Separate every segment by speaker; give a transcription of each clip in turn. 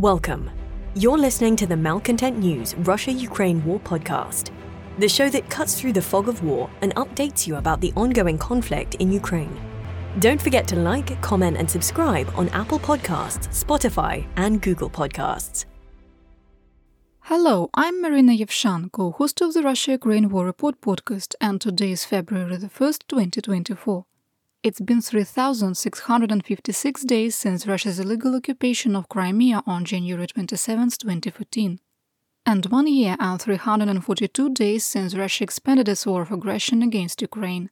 Speaker 1: Welcome. You're listening to the Malcontent News Russia Ukraine War podcast, the show that cuts through the fog of war and updates you about the ongoing conflict in Ukraine. Don't forget to like, comment, and subscribe on Apple Podcasts, Spotify, and Google Podcasts.
Speaker 2: Hello, I'm Marina Yevshanko, host of the Russia Ukraine War Report podcast, and today is February the 1st, 2024. It's been 3,656 days since Russia's illegal occupation of Crimea on January 27, 2014. And one year and 342 days since Russia expanded its war of aggression against Ukraine.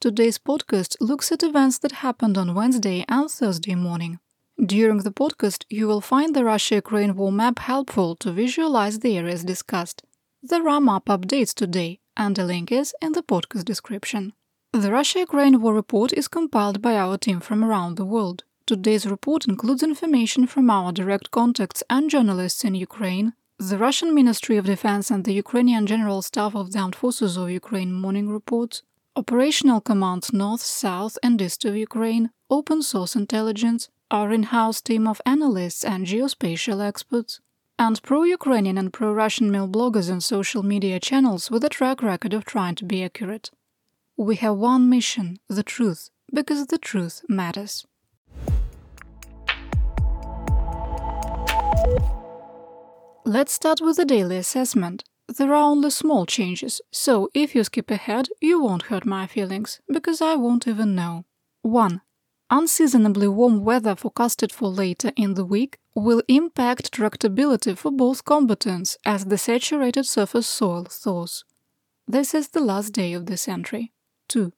Speaker 2: Today's podcast looks at events that happened on Wednesday and Thursday morning. During the podcast, you will find the Russia Ukraine war map helpful to visualize the areas discussed. There are map updates today, and the link is in the podcast description. The Russia Ukraine War Report is compiled by our team from around the world. Today's report includes information from our direct contacts and journalists in Ukraine, the Russian Ministry of Defense and the Ukrainian General Staff of the Armed Forces of Ukraine morning reports, operational commands north, south, and east of Ukraine, open source intelligence, our in house team of analysts and geospatial experts, and pro Ukrainian and pro Russian male bloggers and social media channels with a track record of trying to be accurate. We have one mission the truth, because the truth matters. Let's start with the daily assessment. There are only small changes, so if you skip ahead, you won't hurt my feelings, because I won't even know. 1. Unseasonably warm weather forecasted for later in the week will impact tractability for both combatants as the saturated surface soil thaws. This is the last day of this entry. 2.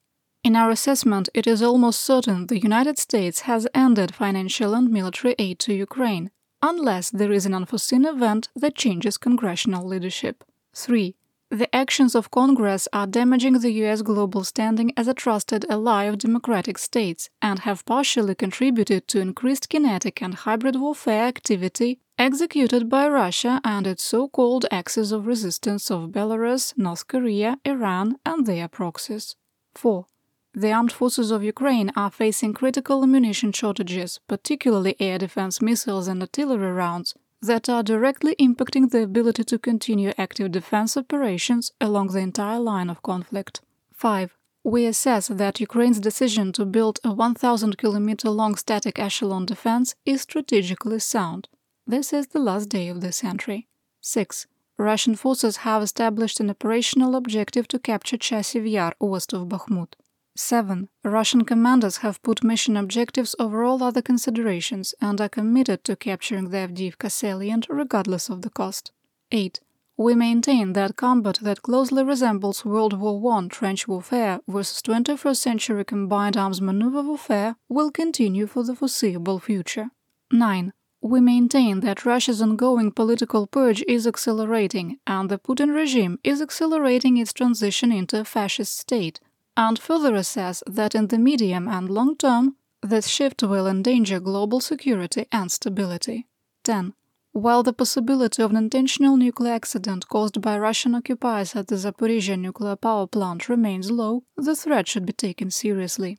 Speaker 2: In our assessment, it is almost certain the United States has ended financial and military aid to Ukraine, unless there is an unforeseen event that changes congressional leadership. 3. The actions of Congress are damaging the US global standing as a trusted ally of democratic states and have partially contributed to increased kinetic and hybrid warfare activity executed by Russia and its so called axis of resistance of Belarus, North Korea, Iran, and their proxies. 4. The armed forces of Ukraine are facing critical ammunition shortages, particularly air defense missiles and artillery rounds, that are directly impacting the ability to continue active defense operations along the entire line of conflict. 5. We assess that Ukraine's decision to build a 1,000 km long static echelon defense is strategically sound. This is the last day of this entry. 6. Russian forces have established an operational objective to capture Chasiv Yar west of Bakhmut. 7. Russian commanders have put mission objectives over all other considerations and are committed to capturing the Avdiivka salient regardless of the cost. 8. We maintain that combat that closely resembles World War I trench warfare versus 21st century combined arms maneuver warfare will continue for the foreseeable future. 9. We maintain that Russia's ongoing political purge is accelerating, and the Putin regime is accelerating its transition into a fascist state, and further assess that in the medium and long term, this shift will endanger global security and stability. 10. While the possibility of an intentional nuclear accident caused by Russian occupiers at the Zaporizhia nuclear power plant remains low, the threat should be taken seriously.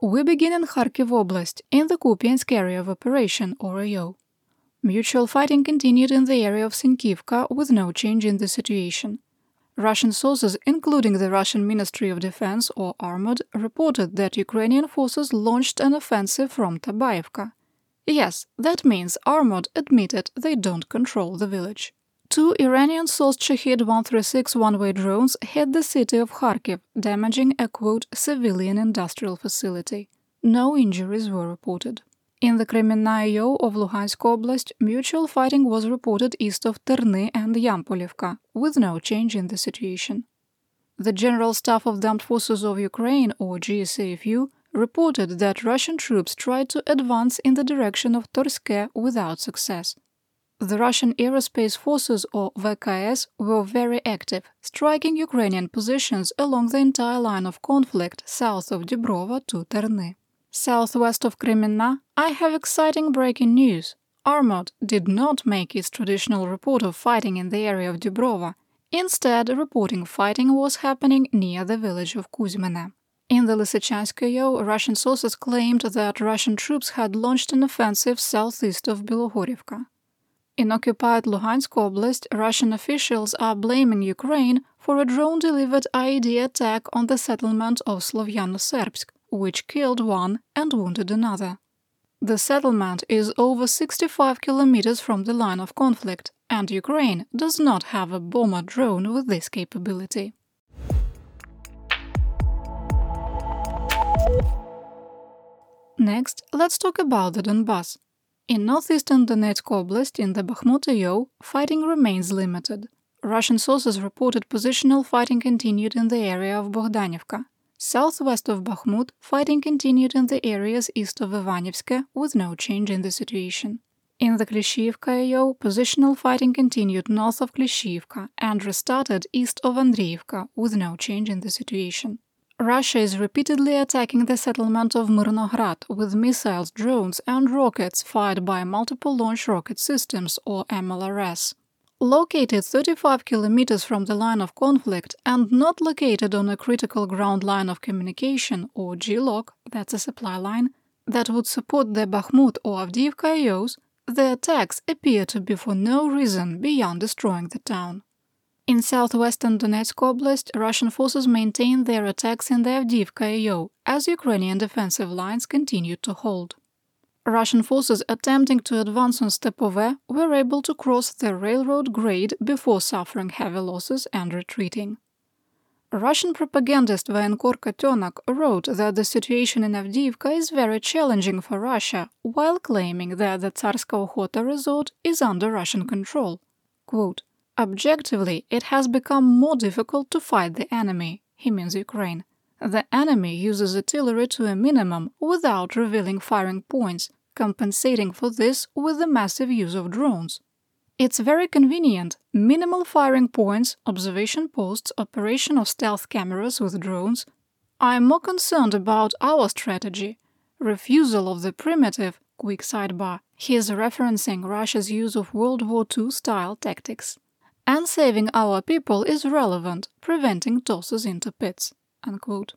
Speaker 2: We begin in Kharkiv Oblast, in the Kupiansk area of operation, or. Mutual fighting continued in the area of Sinkivka with no change in the situation. Russian sources, including the Russian Ministry of Defense or Armored, reported that Ukrainian forces launched an offensive from Tabaivka. Yes, that means Armored admitted they don't control the village. Two Iranian-sourced Shahed 136 one-way drones hit the city of Kharkiv, damaging a quote civilian industrial facility. No injuries were reported. In the Kreminna AO of Luhansk Oblast, mutual fighting was reported east of Terny and Yampolivka, with no change in the situation. The General Staff of Armed Forces of Ukraine, or GSAFU, reported that Russian troops tried to advance in the direction of Torske without success. The Russian Aerospace Forces or VKS were very active, striking Ukrainian positions along the entire line of conflict south of Dubrova to Terny. Southwest of Kreminna, I have exciting breaking news. Armut did not make its traditional report of fighting in the area of Dubrova. Instead, reporting fighting was happening near the village of Kuzmine. In the Lysychansk AO, Russian sources claimed that Russian troops had launched an offensive southeast of Bilohorivka. In occupied Luhansk Oblast, Russian officials are blaming Ukraine for a drone delivered IED attack on the settlement of Slovyano-Serbsk, which killed one and wounded another. The settlement is over 65 kilometers from the line of conflict, and Ukraine does not have a bomber drone with this capability. Next, let's talk about the Donbass. In northeastern Donetsk Oblast, in the Bakhmut AO, fighting remains limited. Russian sources reported positional fighting continued in the area of Bogdanivka. Southwest of Bakhmut, fighting continued in the areas east of Ivanivske, with no change in the situation. In the Klishivka AO, positional fighting continued north of Klishivka and restarted east of Andriivka, with no change in the situation. Russia is repeatedly attacking the settlement of Myrnograd with missiles, drones, and rockets fired by multiple launch rocket systems or MLRS. Located 35 kilometers from the line of conflict and not located on a critical ground line of communication or GLOC, that's a supply line, that would support the Bakhmut or Avdiivka AOs, the attacks appear to be for no reason beyond destroying the town. In southwestern Donetsk Oblast, Russian forces maintained their attacks in the Avdiivka AO as Ukrainian defensive lines continued to hold. Russian forces attempting to advance on Stepove were able to cross the railroad grade before suffering heavy losses and retreating. Russian propagandist Voenkor Kotenok wrote that the situation in Avdiivka is very challenging for Russia, while claiming that the Tsarska Okhota resort is under Russian control. Quote, Objectively, it has become more difficult to fight the enemy, he means Ukraine. The enemy uses artillery to a minimum without revealing firing points, compensating for this with the massive use of drones. It's very convenient. Minimal firing points, observation posts, operation of stealth cameras with drones. I'm more concerned about our strategy. Refusal of the primitive, quick sidebar. He is referencing Russia's use of World War II style tactics and saving our people is relevant, preventing tosses into pits. Unquote.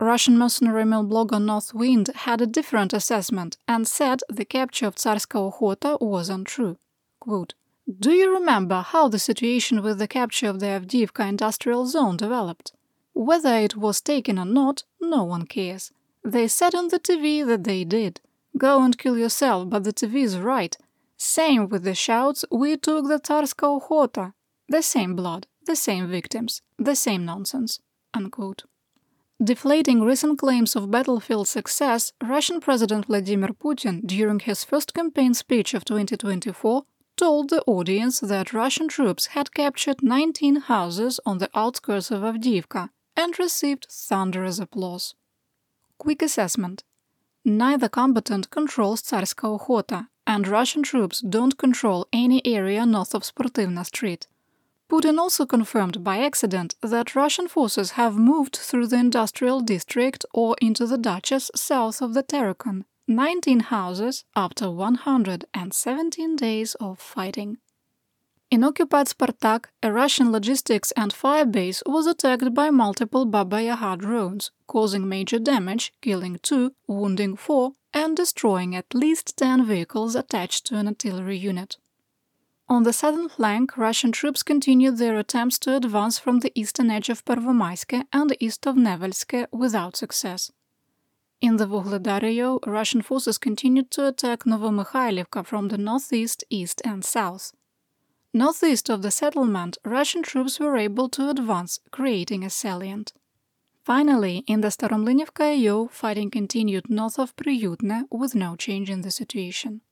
Speaker 2: Russian mercenary mill blogger North Wind had a different assessment and said the capture of Tsarska Okhota was untrue. Quote, Do you remember how the situation with the capture of the Avdiivka industrial zone developed? Whether it was taken or not, no one cares. They said on the TV that they did. Go and kill yourself, but the TV is right. Same with the shouts, we took the Tsarska Okhota. The same blood, the same victims, the same nonsense. Unquote. Deflating recent claims of battlefield success, Russian President Vladimir Putin, during his first campaign speech of 2024, told the audience that Russian troops had captured 19 houses on the outskirts of Avdiivka and received thunderous applause. Quick assessment Neither combatant controls Tsarska Okhota, and Russian troops don't control any area north of Sportivna Street. Putin also confirmed by accident that Russian forces have moved through the industrial district or into the Duchess south of the Terekon, 19 houses after 117 days of fighting. In occupied Spartak, a Russian logistics and fire base was attacked by multiple Baba Yaga drones, causing major damage, killing two, wounding four, and destroying at least 10 vehicles attached to an artillery unit. On the southern flank, Russian troops continued their attempts to advance from the eastern edge of Pervomaiske and east of Nevelske without success. In the Vuhledar Russian forces continued to attack Novomikhailivka from the northeast, east, and south. Northeast of the settlement, Russian troops were able to advance, creating a salient. Finally, in the Staromlynivka AO, fighting continued north of Priyutne with no change in the situation.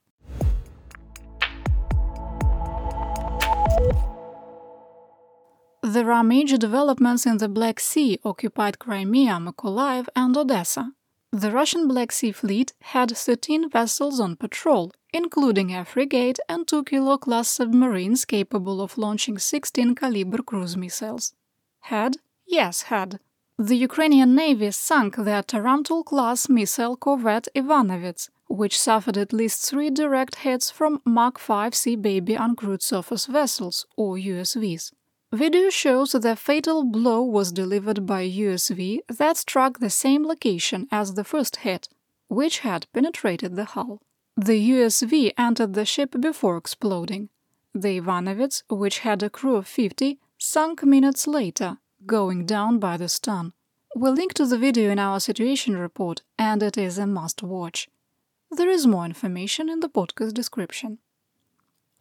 Speaker 2: There are major developments in the Black Sea, occupied Crimea, Mykolaiv, and Odessa. The Russian Black Sea Fleet had 13 vessels on patrol, including a frigate and 2 kilo class submarines capable of launching 16 Kalibr cruise missiles. Had? Yes, had. The Ukrainian Navy sunk their Tarantul class missile corvette Ivanovets, which suffered at least three direct hits from Mark V Sea Baby uncrewed surface vessels, or USVs. Video shows the fatal blow was delivered by a USV that struck the same location as the first hit, which had penetrated the hull. The USV entered the ship before exploding. The Ivanovets, which had a crew of 50, sunk minutes later, going down by the stern. We'll link to the video in our situation report, and it is a must watch. There is more information in the podcast description.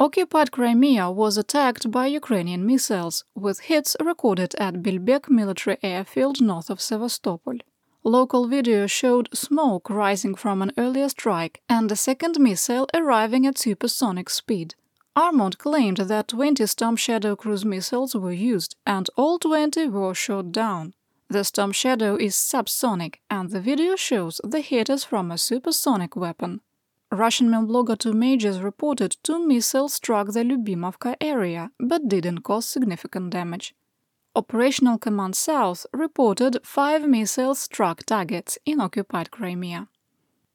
Speaker 2: Occupied Crimea was attacked by Ukrainian missiles, with hits recorded at Belbek military airfield north of Sevastopol. Local video showed smoke rising from an earlier strike and a second missile arriving at supersonic speed. Armand claimed that 20 Storm Shadow cruise missiles were used and all 20 were shot down. The Storm Shadow is subsonic and the video shows the hit is from a supersonic weapon. Russian blogger 2 Majors reported two missiles struck the Lyubimovka area, but didn't cause significant damage. Operational Command South reported five missiles struck targets in occupied Crimea.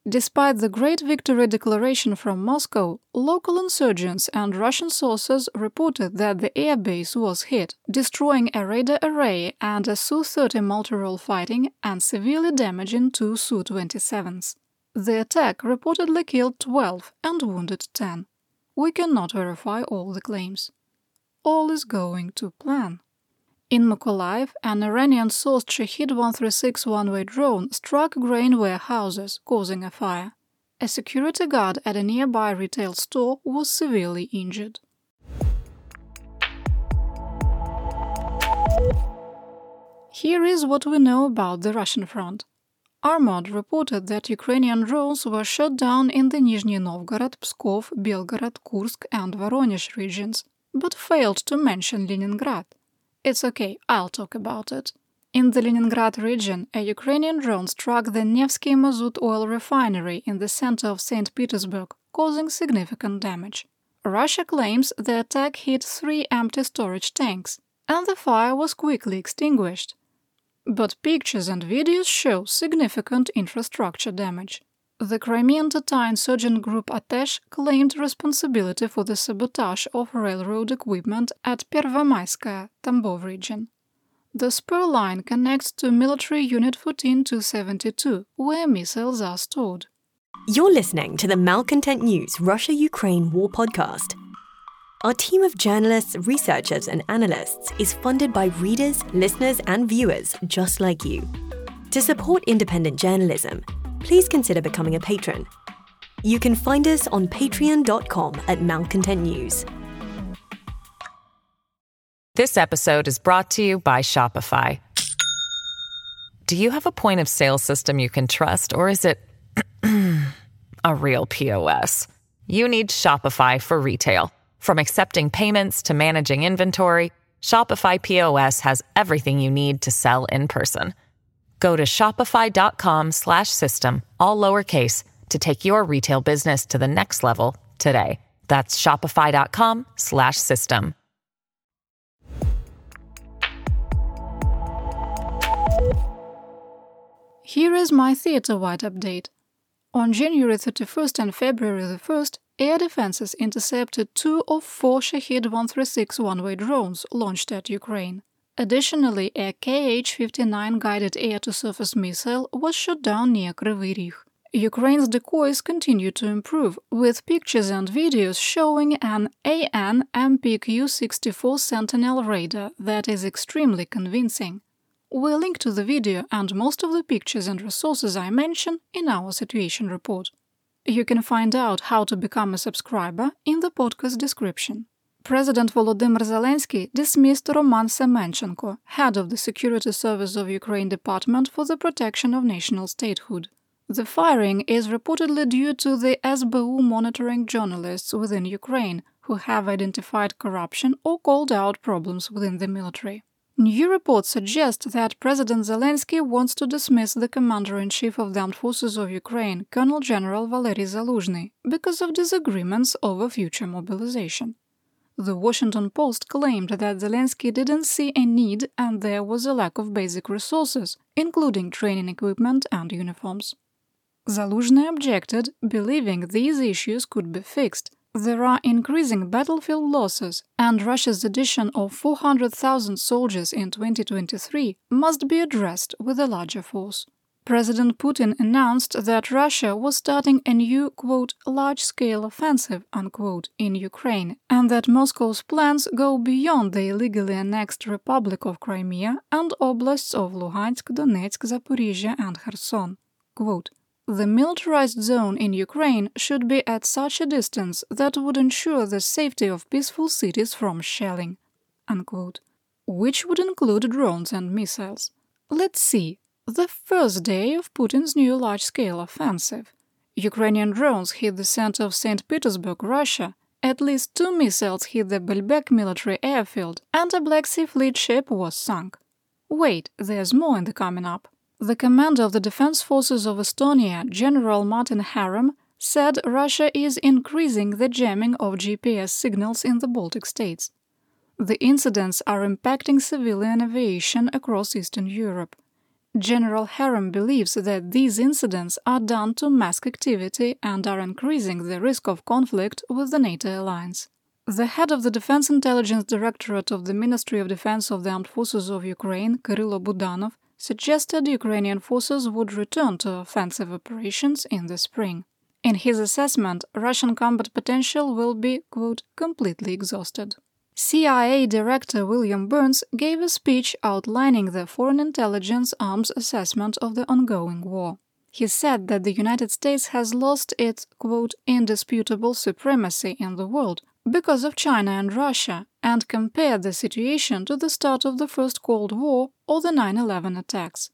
Speaker 2: Despite the great victory declaration from Moscow, local insurgents and Russian sources reported that the airbase was hit, destroying a radar array and a Su-30 multi-role fighting and severely damaging two Su-27s. The attack reportedly killed 12 and wounded 10. We cannot verify all the claims. All is going to plan. In Mykolaiv, an Iranian-sourced Shahed-136 one-way drone struck grain warehouses, causing a fire. A security guard at a nearby retail store was severely injured. Here is what we know about the Russian front. Armad reported that Ukrainian drones were shot down in the Nizhny Novgorod, Pskov, Belgorod, Kursk, and Voronezh regions, but failed to mention Leningrad. It's okay, I'll talk about it. In the Leningrad region, a Ukrainian drone struck the Nevsky Mazut oil refinery in the center of St. Petersburg, causing significant damage. Russia claims the attack hit three empty storage tanks, and the fire was quickly extinguished but pictures and videos show significant infrastructure damage. The Crimean Tatar insurgent group Atesh claimed responsibility for the sabotage of railroad equipment at Pervomaiskaya, Tambov region. The spur line connects to Military Unit 14272, where missiles are stored.
Speaker 1: You're listening to the Malcontent News Russia Ukraine War Podcast. Our team of journalists, researchers, and analysts is funded by readers, listeners, and viewers just like you. To support independent journalism, please consider becoming a patron. You can find us on patreon.com at Malcontent News.
Speaker 3: This episode is brought to you by Shopify. Do you have a point of sale system you can trust, or is it a real POS? You need Shopify for retail. From accepting payments to managing inventory, Shopify POS has everything you need to sell in person. Go to shopify.com/system all lowercase to take your retail business to the next level today. That's shopify.com/system.
Speaker 2: Here is my theater-wide update. On January 31st and February the 1st, air defenses intercepted two of four Shahed 136 one-way drones launched at Ukraine. Additionally, a Kh-59 guided air-to-surface missile was shot down near Kryvyi Rih. Ukraine's decoys continue to improve, with pictures and videos showing an AN MPQ-64 Sentinel radar that is extremely convincing. We'll link to the video and most of the pictures and resources I mention in our situation report. You can find out how to become a subscriber in the podcast description. President Volodymyr Zelensky dismissed Roman Semenchenko, head of the Security Service of Ukraine Department for the Protection of National Statehood. The firing is reportedly due to the SBU monitoring journalists within Ukraine who have identified corruption or called out problems within the military. New reports suggest that President Zelensky wants to dismiss the commander in chief of the armed forces of Ukraine, Colonel General Valery Zaluzhny, because of disagreements over future mobilization. The Washington Post claimed that Zelensky didn't see a need and there was a lack of basic resources, including training equipment and uniforms. Zaluzhny objected, believing these issues could be fixed, there are increasing battlefield losses, and Russia's addition of 400,000 soldiers in 2023 must be addressed with a larger force. President Putin announced that Russia was starting a new, quote, large scale offensive, unquote, in Ukraine, and that Moscow's plans go beyond the illegally annexed Republic of Crimea and oblasts of Luhansk, Donetsk, Zaporizhia, and Kherson. Quote, the militarized zone in Ukraine should be at such a distance that would ensure the safety of peaceful cities from shelling, unquote, which would include drones and missiles. Let's see. The first day of Putin's new large scale offensive. Ukrainian drones hit the center of St. Petersburg, Russia. At least two missiles hit the Belbek military airfield, and a Black Sea Fleet ship was sunk. Wait, there's more in the coming up. The commander of the Defense Forces of Estonia, General Martin Herem, said Russia is increasing the jamming of GPS signals in the Baltic states. The incidents are impacting civilian aviation across Eastern Europe. General Herem believes that these incidents are done to mask activity and are increasing the risk of conflict with the NATO alliance. The head of the Defense Intelligence Directorate of the Ministry of Defense of the Armed Forces of Ukraine, Kyrylo Budanov, suggested Ukrainian forces would return to offensive operations in the spring. In his assessment, Russian combat potential will be, quote, completely exhausted. CIA Director William Burns gave a speech outlining the Foreign Intelligence Arms assessment of the ongoing war. He said that the United States has lost its, quote, indisputable supremacy in the world because of China and Russia and compared the situation to the start of the First Cold War or the 9 11 attacks.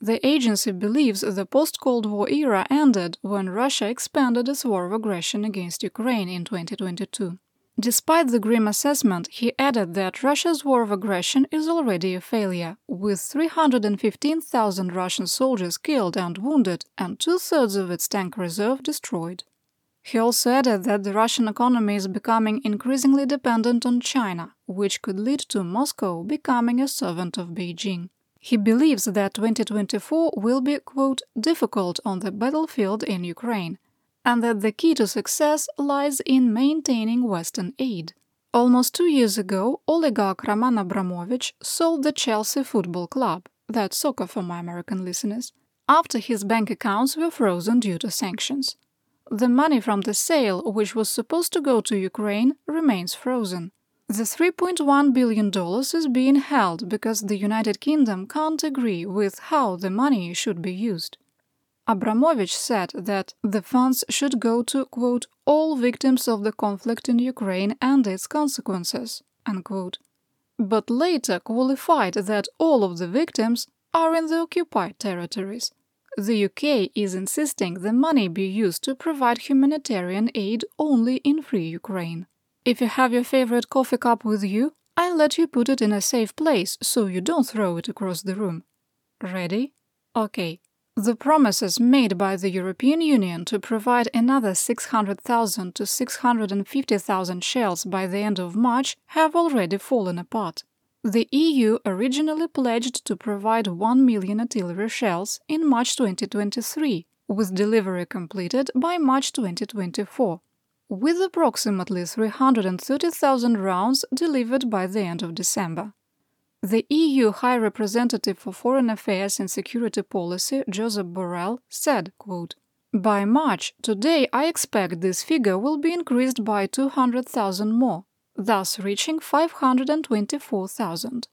Speaker 2: The agency believes the post Cold War era ended when Russia expanded its war of aggression against Ukraine in 2022. Despite the grim assessment, he added that Russia's war of aggression is already a failure, with 315,000 Russian soldiers killed and wounded and two thirds of its tank reserve destroyed. He also added that the Russian economy is becoming increasingly dependent on China, which could lead to Moscow becoming a servant of Beijing. He believes that 2024 will be, quote, difficult on the battlefield in Ukraine, and that the key to success lies in maintaining Western aid. Almost two years ago, oligarch Roman Abramovich sold the Chelsea Football Club, that's soccer for my American listeners, after his bank accounts were frozen due to sanctions. The money from the sale, which was supposed to go to Ukraine, remains frozen. The $3.1 billion is being held because the United Kingdom can't agree with how the money should be used. Abramovich said that the funds should go to, quote, all victims of the conflict in Ukraine and its consequences, unquote. But later qualified that all of the victims are in the occupied territories. The UK is insisting the money be used to provide humanitarian aid only in free Ukraine. If you have your favorite coffee cup with you, I'll let you put it in a safe place so you don't throw it across the room. Ready? Okay. The promises made by the European Union to provide another 600,000 to 650,000 shells by the end of March have already fallen apart. The EU originally pledged to provide 1 million artillery shells in March 2023, with delivery completed by March 2024, with approximately 330,000 rounds delivered by the end of December. The EU High Representative for Foreign Affairs and Security Policy, Josep Borrell, said, quote, By March, today I expect this figure will be increased by 200,000 more, thus reaching 524,000.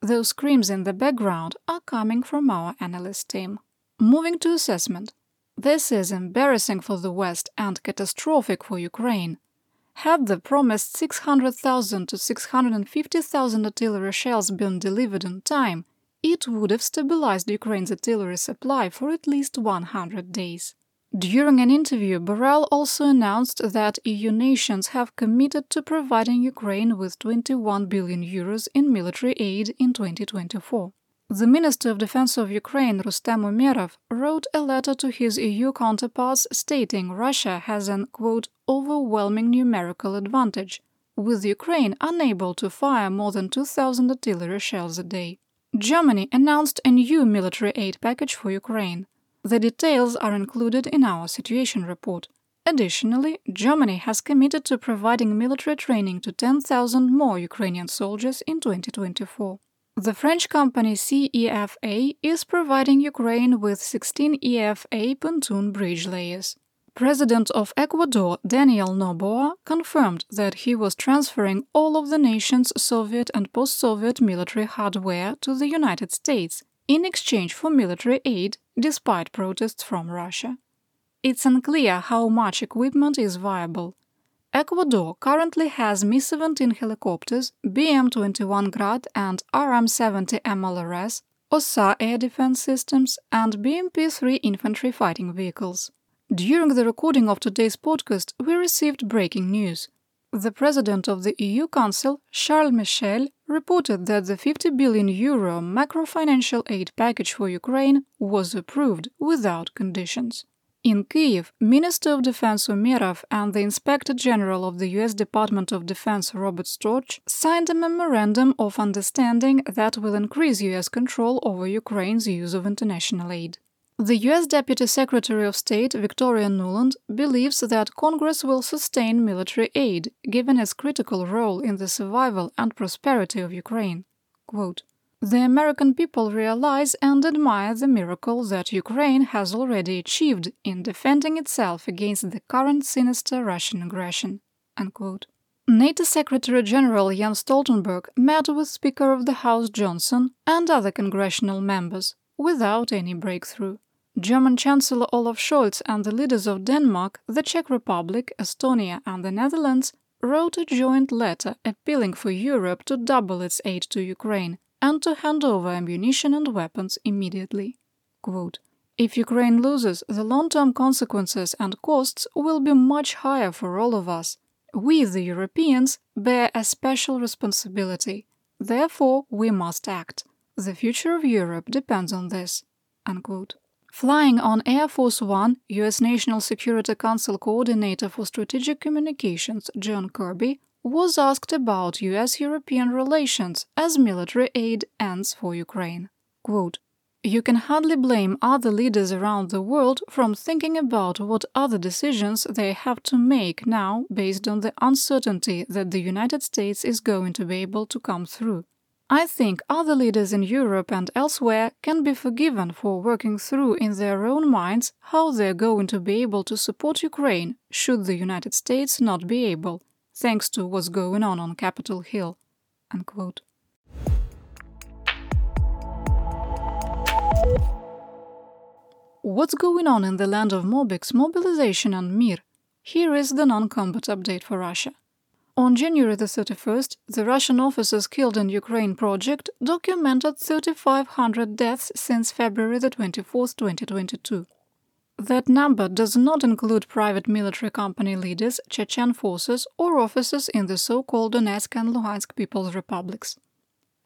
Speaker 2: Those screams in the background are coming from our analyst team. Moving to assessment. This is embarrassing for the West and catastrophic for Ukraine. Had the promised 600,000 to 650,000 artillery shells been delivered on time, it would have stabilized Ukraine's artillery supply for at least 100 days. During an interview, Borrell also announced that EU nations have committed to providing Ukraine with 21 billion euros in military aid in 2024. The Minister of Defense of Ukraine, Rustem Umerov, wrote a letter to his EU counterparts stating Russia has an, quote, overwhelming numerical advantage, with Ukraine unable to fire more than 2,000 artillery shells a day. Germany announced a new military aid package for Ukraine. The details are included in our situation report. Additionally, Germany has committed to providing military training to 10,000 more Ukrainian soldiers in 2024. The French company CEFA is providing Ukraine with 16 EFA pontoon bridge layers. President of Ecuador Daniel Noboa confirmed that he was transferring all of the nation's Soviet and post Soviet military hardware to the United States in exchange for military aid, despite protests from Russia. It's unclear how much equipment is viable. Ecuador currently has Mi 17 helicopters, BM 21 Grad and RM 70 MLRS, OSA air defense systems, and BMP 3 infantry fighting vehicles. During the recording of today's podcast, we received breaking news. The president of the EU Council, Charles Michel, reported that the 50 billion euro macro-financial aid package for Ukraine was approved without conditions. In Kiev, Minister of Defense Umerov and the Inspector General of the US Department of Defense Robert Storch signed a memorandum of understanding that will increase US control over Ukraine's use of international aid. The US Deputy Secretary of State Victoria Nuland believes that Congress will sustain military aid given its critical role in the survival and prosperity of Ukraine. Quote, the American people realize and admire the miracle that Ukraine has already achieved in defending itself against the current sinister Russian aggression. Unquote. NATO Secretary General Jens Stoltenberg met with Speaker of the House Johnson and other congressional members without any breakthrough. German Chancellor Olaf Scholz and the leaders of Denmark, the Czech Republic, Estonia, and the Netherlands wrote a joint letter appealing for Europe to double its aid to Ukraine and to hand over ammunition and weapons immediately. Quote, if Ukraine loses, the long term consequences and costs will be much higher for all of us. We, the Europeans, bear a special responsibility. Therefore, we must act. The future of Europe depends on this. Unquote. Flying on Air Force One, U.S. National Security Council Coordinator for Strategic Communications John Kirby was asked about U.S. European relations as military aid ends for Ukraine. Quote, you can hardly blame other leaders around the world from thinking about what other decisions they have to make now based on the uncertainty that the United States is going to be able to come through. I think other leaders in Europe and elsewhere can be forgiven for working through in their own minds how they're going to be able to support Ukraine should the United States not be able, thanks to what's going on on Capitol Hill. Unquote. What's going on in the land of Mobiks, mobilization, and Mir? Here is the non combat update for Russia. On January the 31st, the Russian officers killed in Ukraine project documented 3,500 deaths since February the 24th, 2022. That number does not include private military company leaders, Chechen forces, or officers in the so-called Donetsk and Luhansk People's Republics.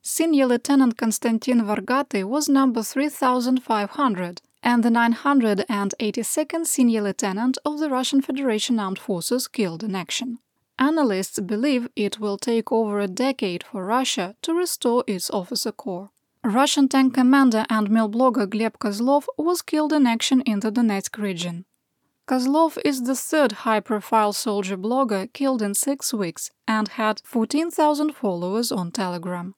Speaker 2: Senior Lieutenant Konstantin Vargaty was number 3,500 and the 982nd Senior Lieutenant of the Russian Federation Armed Forces killed in action. Analysts believe it will take over a decade for Russia to restore its officer corps. Russian tank commander and mill blogger Gleb Kozlov was killed in action in the Donetsk region. Kozlov is the third high profile soldier blogger killed in six weeks and had 14,000 followers on Telegram.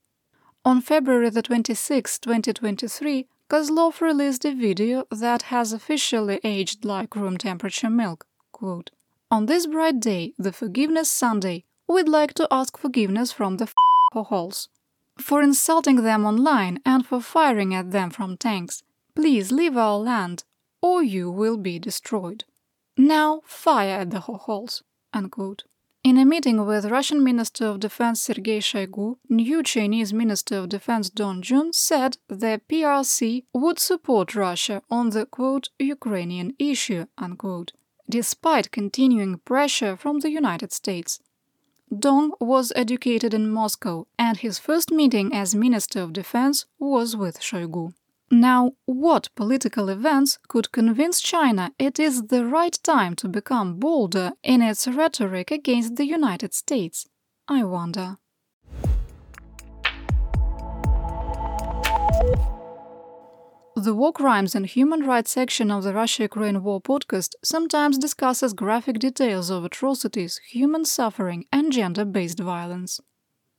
Speaker 2: On February the 26, 2023, Kozlov released a video that has officially aged like room temperature milk. Quote, on this bright day, the Forgiveness Sunday, we'd like to ask forgiveness from the holes for insulting them online and for firing at them from tanks. Please leave our land, or you will be destroyed. Now fire at the holes. Unquote. In a meeting with Russian Minister of Defense Sergei Shoigu, new Chinese Minister of Defense Dong Jun said the PRC would support Russia on the quote, Ukrainian issue, unquote, despite continuing pressure from the United States. Dong was educated in Moscow, and his first meeting as Minister of Defense was with Shoigu. Now, what political events could convince China it is the right time to become bolder in its rhetoric against the United States? I wonder. The War Crimes and Human Rights section of the Russia Ukraine War podcast sometimes discusses graphic details of atrocities, human suffering, and gender based violence.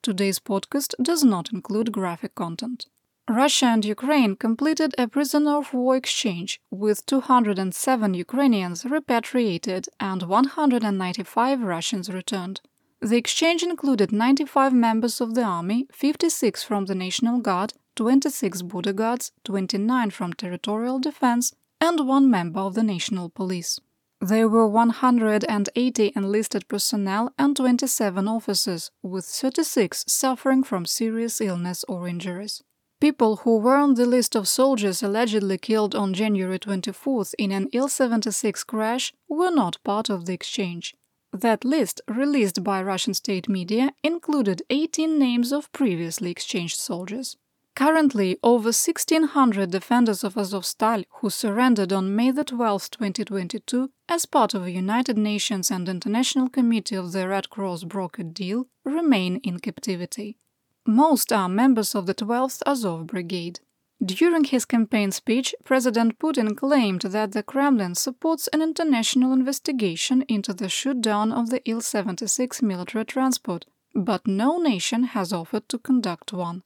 Speaker 2: Today's podcast does not include graphic content. Russia and Ukraine completed a prisoner of war exchange, with 207 Ukrainians repatriated and 195 Russians returned. The exchange included 95 members of the army, 56 from the National Guard, 26 border guards, 29 from territorial defense, and one member of the National Police. There were 180 enlisted personnel and 27 officers, with 36 suffering from serious illness or injuries. People who were on the list of soldiers allegedly killed on January 24th in an Il 76 crash were not part of the exchange. That list, released by Russian state media, included 18 names of previously exchanged soldiers. Currently, over 1,600 defenders of Azovstal who surrendered on May 12, 2022, as part of a United Nations and International Committee of the Red Cross brokered deal, remain in captivity. Most are members of the 12th Azov Brigade. During his campaign speech, President Putin claimed that the Kremlin supports an international investigation into the shoot-down of the Il-76 military transport, but no nation has offered to conduct one.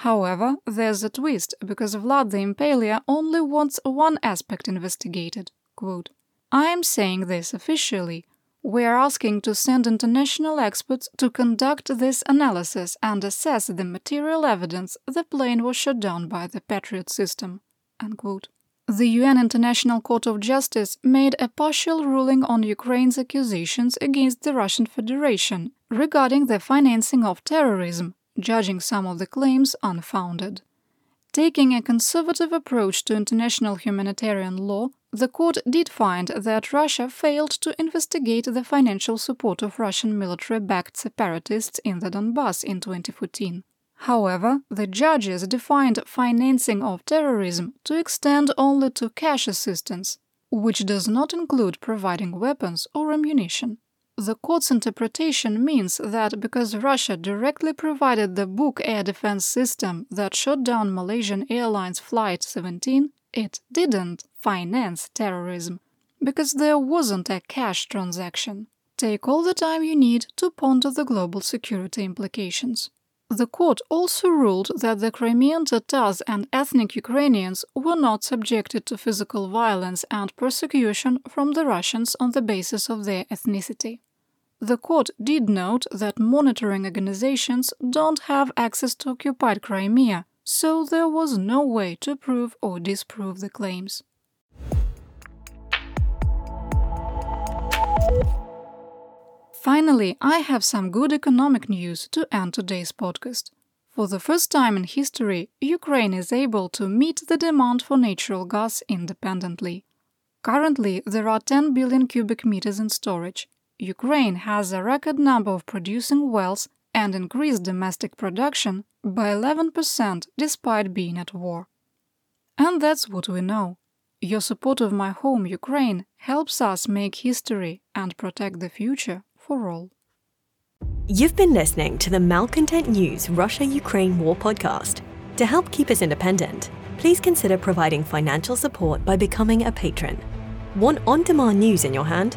Speaker 2: However, there's a twist because Vlad the Impaler only wants one aspect investigated. Quote, I am saying this officially we are asking to send international experts to conduct this analysis and assess the material evidence the plane was shot down by the Patriot system. Unquote. The UN International Court of Justice made a partial ruling on Ukraine's accusations against the Russian Federation regarding the financing of terrorism, judging some of the claims unfounded. Taking a conservative approach to international humanitarian law, the court did find that Russia failed to investigate the financial support of Russian military backed separatists in the Donbass in 2014. However, the judges defined financing of terrorism to extend only to cash assistance, which does not include providing weapons or ammunition. The court's interpretation means that because Russia directly provided the Buk air defense system that shot down Malaysian Airlines Flight 17, it didn't finance terrorism because there wasn't a cash transaction. Take all the time you need to ponder the global security implications. The court also ruled that the Crimean Tatars and ethnic Ukrainians were not subjected to physical violence and persecution from the Russians on the basis of their ethnicity. The court did note that monitoring organizations don't have access to occupied Crimea, so there was no way to prove or disprove the claims. Finally, I have some good economic news to end today's podcast. For the first time in history, Ukraine is able to meet the demand for natural gas independently. Currently, there are 10 billion cubic meters in storage. Ukraine has a record number of producing wells and increased domestic production by 11% despite being at war. And that's what we know. Your support of my home, Ukraine, helps us make history and protect the future for all.
Speaker 1: You've been listening to the Malcontent News Russia Ukraine War podcast. To help keep us independent, please consider providing financial support by becoming a patron. Want on demand news in your hand?